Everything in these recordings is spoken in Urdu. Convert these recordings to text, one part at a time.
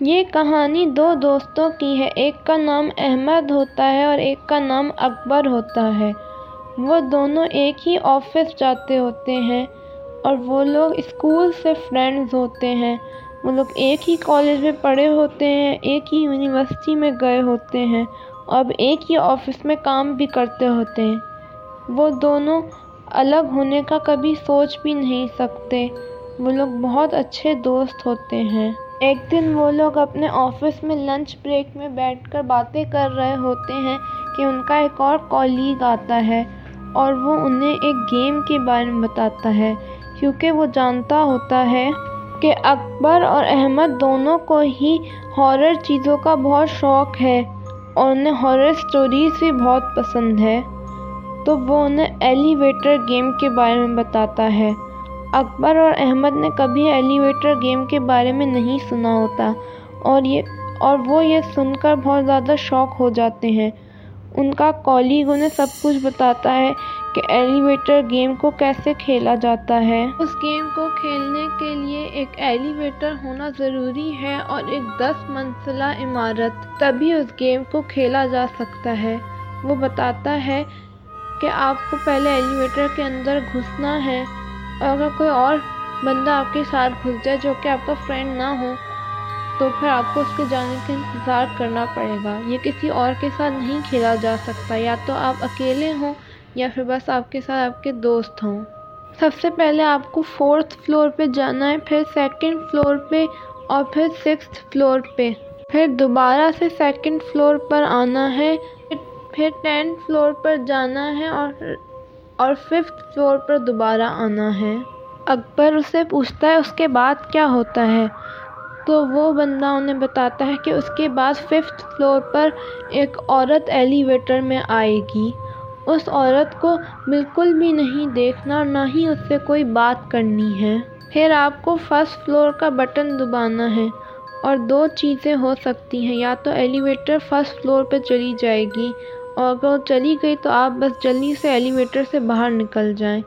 یہ کہانی دو دوستوں کی ہے، ایک کا نام احمد ہوتا ہے اور ایک کا نام اکبر ہوتا ہے۔ وہ دونوں ایک ہی آفس جاتے ہوتے ہیں اور وہ لوگ اسکول سے فرینڈز ہوتے ہیں۔ وہ لوگ ایک ہی کالج میں پڑھے ہوتے ہیں، ایک ہی یونیورسٹی میں گئے ہوتے ہیں اب ایک ہی آفس میں کام بھی کرتے ہوتے ہیں۔ وہ دونوں الگ ہونے کا کبھی سوچ بھی نہیں سکتے۔ وہ لوگ بہت اچھے دوست ہوتے ہیں۔ ایک دن وہ لوگ اپنے آفس میں لنچ بریک میں بیٹھ کر باتیں کر رہے ہوتے ہیں کہ ان کا ایک اور کولیگ آتا ہے اور وہ انہیں ایک گیم کے بارے میں بتاتا ہے، کیونکہ وہ جانتا ہوتا ہے کہ اکبر اور احمد دونوں کو ہی ہارر چیزوں کا بہت شوق ہے اور انہیں ہارر اسٹوریز بھی بہت پسند ہے۔ تو وہ انہیں ایلیویٹر گیم کے بارے میں بتاتا ہے۔ اکبر اور احمد نے کبھی ایلیویٹر گیم کے بارے میں نہیں سنا ہوتا اور یہ اور وہ یہ سن کر بہت زیادہ شوق ہو جاتے ہیں۔ ان کا کولیگ انہیں سب کچھ بتاتا ہے کہ ایلیویٹر گیم کو کیسے کھیلا جاتا ہے۔ اس گیم کو کھیلنے کے لیے ایک ایلیویٹر ہونا ضروری ہے اور ایک دس منزلہ عمارت تبھی اس گیم کو کھیلا جا سکتا ہے۔ وہ بتاتا ہے کہ آپ کو پہلے ایلیویٹر کے اندر گھسنا ہے۔ اور اگر کوئی اور بندہ آپ کے ساتھ گھس جائے جو کہ آپ کا فرینڈ نہ ہو، تو پھر آپ کو اس کے جانے کا انتظار کرنا پڑے گا۔ یہ کسی اور کے ساتھ نہیں کھیلا جا سکتا۔ یا تو آپ اکیلے ہوں یا پھر بس آپ کے ساتھ آپ کے دوست ہوں۔ سب سے پہلے آپ کو فورتھ فلور پہ جانا ہے، پھر سیکنڈ فلور پہ اور پھر سکس فلور پہ۔ پھر دوبارہ سے سیکنڈ فلور پر آنا ہے، پھر ٹینتھ فلور پر جانا ہے اور اور ففتھ فلور پر دوبارہ آنا ہے۔ اکبر اسے پوچھتا ہے، اس کے بعد کیا ہوتا ہے؟ تو وہ بندہ انہیں بتاتا ہے کہ اس کے بعد ففتھ فلور پر ایک عورت ایلیویٹر میں آئے گی۔ اس عورت کو بالکل بھی نہیں دیکھنا اور نہ ہی اس سے کوئی بات کرنی ہے۔ پھر آپ کو فرسٹ فلور کا بٹن دبانا ہے اور دو چیزیں ہو سکتی ہیں۔ یا تو ایلیویٹر فرسٹ فلور پہ چلی جائے گی اور اگر وہ چلی گئی تو آپ بس جلدی سے ایلیویٹر سے باہر نکل جائیں۔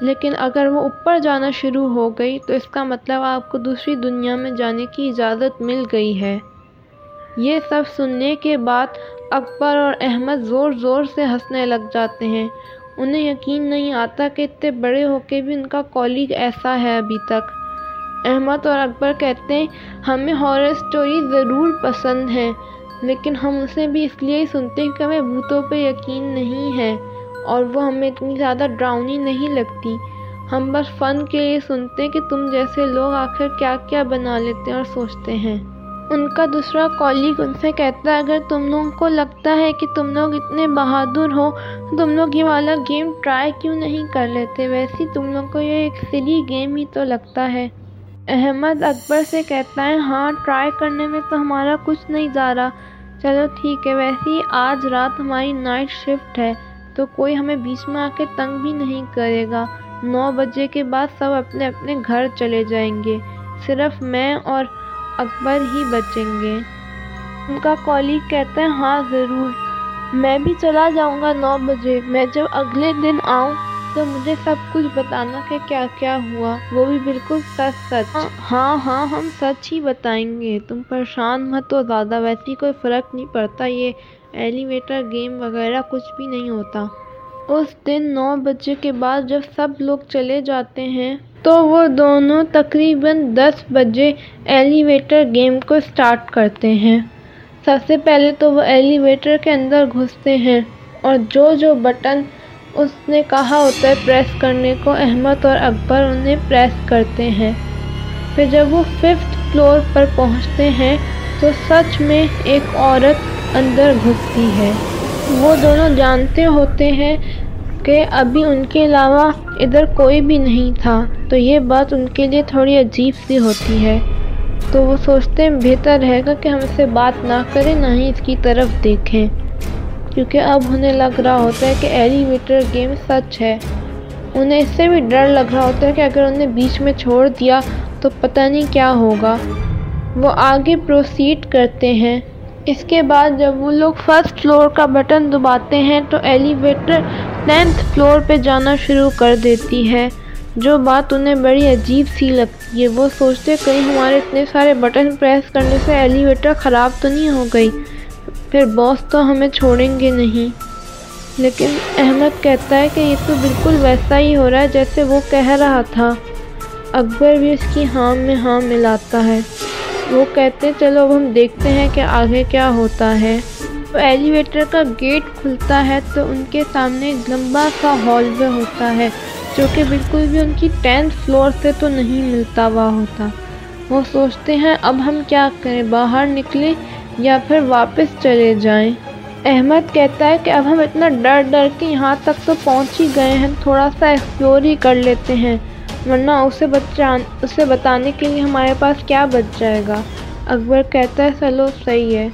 لیکن اگر وہ اوپر جانا شروع ہو گئی تو اس کا مطلب آپ کو دوسری دنیا میں جانے کی اجازت مل گئی ہے۔ یہ سب سننے کے بعد اکبر اور احمد زور زور سے ہنسنے لگ جاتے ہیں۔ انہیں یقین نہیں آتا کہ اتنے بڑے ہو کے بھی ان کا کولیگ ایسا ہے ابھی تک۔ احمد اور اکبر کہتے ہیں، ہمیں ہارر اسٹوری ضرور پسند ہیں۔ لیکن ہم اسے بھی اس لیے ہی سنتے ہیں کہ ہمیں بھوتوں پہ یقین نہیں ہے اور وہ ہمیں اتنی زیادہ ڈراؤنی نہیں لگتی۔ ہم بس فن کے لیے سنتے ہیں کہ تم جیسے لوگ آخر کیا کیا بنا لیتے ہیں اور سوچتے ہیں۔ ان کا دوسرا کولیگ ان سے کہتا ہے، اگر تم لوگوں کو لگتا ہے کہ تم لوگ اتنے بہادر ہو، تم لوگ یہ والا گیم ٹرائی کیوں نہیں کر لیتے؟ ویسے تم لوگ کو یہ ایک سلی گیم ہی تو لگتا ہے۔ احمد اکبر سے کہتا ہے ہاں ٹرائی کرنے میں تو ہمارا کچھ نہیں جا رہا۔ چلو ٹھیک ہے، ویسے ہی آج رات ہماری نائٹ شفٹ ہے، تو کوئی ہمیں بیچ میں آ کے تنگ بھی نہیں کرے گا۔ نو بجے کے بعد سب اپنے اپنے گھر چلے جائیں گے۔ صرف میں اور اکبر ہی بچیں گے۔ ان کا کولیگ کہتا ہے ہاں ضرور۔ میں بھی چلا جاؤں گا نو بجے۔ میں جب اگلے دن آؤں تو مجھے سب کچھ بتانا کہ کیا کیا ہوا۔ وہ بھی بالکل سچ سچ۔ ہاں،, ہاں ہاں ہم سچ ہی بتائیں گے۔ تم پریشان مت ہو، زیادہ ویسی کوئی فرق نہیں پڑتا۔ یہ ایلیویٹر گیم وغیرہ کچھ بھی نہیں ہوتا۔ اس دن نو بجے کے بعد جب سب لوگ چلے جاتے ہیں، تو وہ دونوں تقریباً دس بجے ایلیویٹر گیم کو اسٹارٹ کرتے ہیں۔ سب سے پہلے تو وہ ایلیویٹر کے اندر گھستے ہیں اور جو جو بٹن اس نے کہا ہوتا ہے پریس کرنے کو احمد اور اکبر انہیں پریس کرتے ہیں۔ پھر جب وہ ففتھ فلور پر پہنچتے ہیں، تو سچ میں ایک عورت اندر گھستی ہے۔ وہ دونوں جانتے ہوتے ہیں کہ ابھی ان کے علاوہ ادھر کوئی بھی نہیں تھا، تو یہ بات ان کے لیے تھوڑی عجیب سی ہوتی ہے۔ تو وہ سوچتے ہیں، بہتر رہے گا کہ ہم سے بات نہ کریں، نہ ہی اس کی طرف دیکھیں۔ کیونکہ اب انہیں لگ رہا ہوتا ہے کہ ایلیویٹر گیم سچ ہے۔ انہیں اس سے بھی ڈر لگ رہا ہوتا ہے کہ اگر انہیں بیچ میں چھوڑ دیا تو پتہ نہیں کیا ہوگا۔ وہ آگے پروسیڈ کرتے ہیں۔ اس کے بعد جب وہ لوگ فرسٹ فلور کا بٹن دباتے ہیں تو ایلیویٹر ٹینتھ فلور پہ جانا شروع کر دیتی ہے۔ جو بات انہیں بڑی عجیب سی لگتی ہے، وہ سوچتے کہیں ہمارے اتنے سارے بٹن پریس کرنے سے ایلیویٹر خراب تو نہیں ہو گئی۔ پھر باس تو ہمیں چھوڑیں گے نہیں۔ لیکن احمد کہتا ہے کہ یہ تو بالکل ویسا ہی ہو رہا ہے جیسے وہ کہہ رہا تھا۔ اکبر بھی اس کی ہاں میں ہاں ملاتا ہے۔ وہ کہتے ہیں، چلو اب ہم دیکھتے ہیں کہ آگے کیا ہوتا ہے۔ تو ایلیویٹر کا گیٹ کھلتا ہے تو ان کے سامنے ایک لمبا سا ہال وے ہوتا ہے، جو کہ بالکل بھی ان کی ٹینتھ فلور سے تو نہیں ملتا ہوا ہوتا۔ وہ سوچتے ہیں، اب ہم کیا کریں؟ باہر نکلیں یا پھر واپس چلے جائیں۔ احمد کہتا ہے کہ اب ہم اتنا ڈر ڈر کے یہاں تک تو پہنچ ہی گئے ہیں، تھوڑا سا ایکسپلور ہی کر لیتے ہیں۔ ورنہ اسے بچان، اسے بتانے کے لیے ہمارے پاس کیا بچ جائے گا؟ اکبر کہتا ہے چلو صحیح ہے۔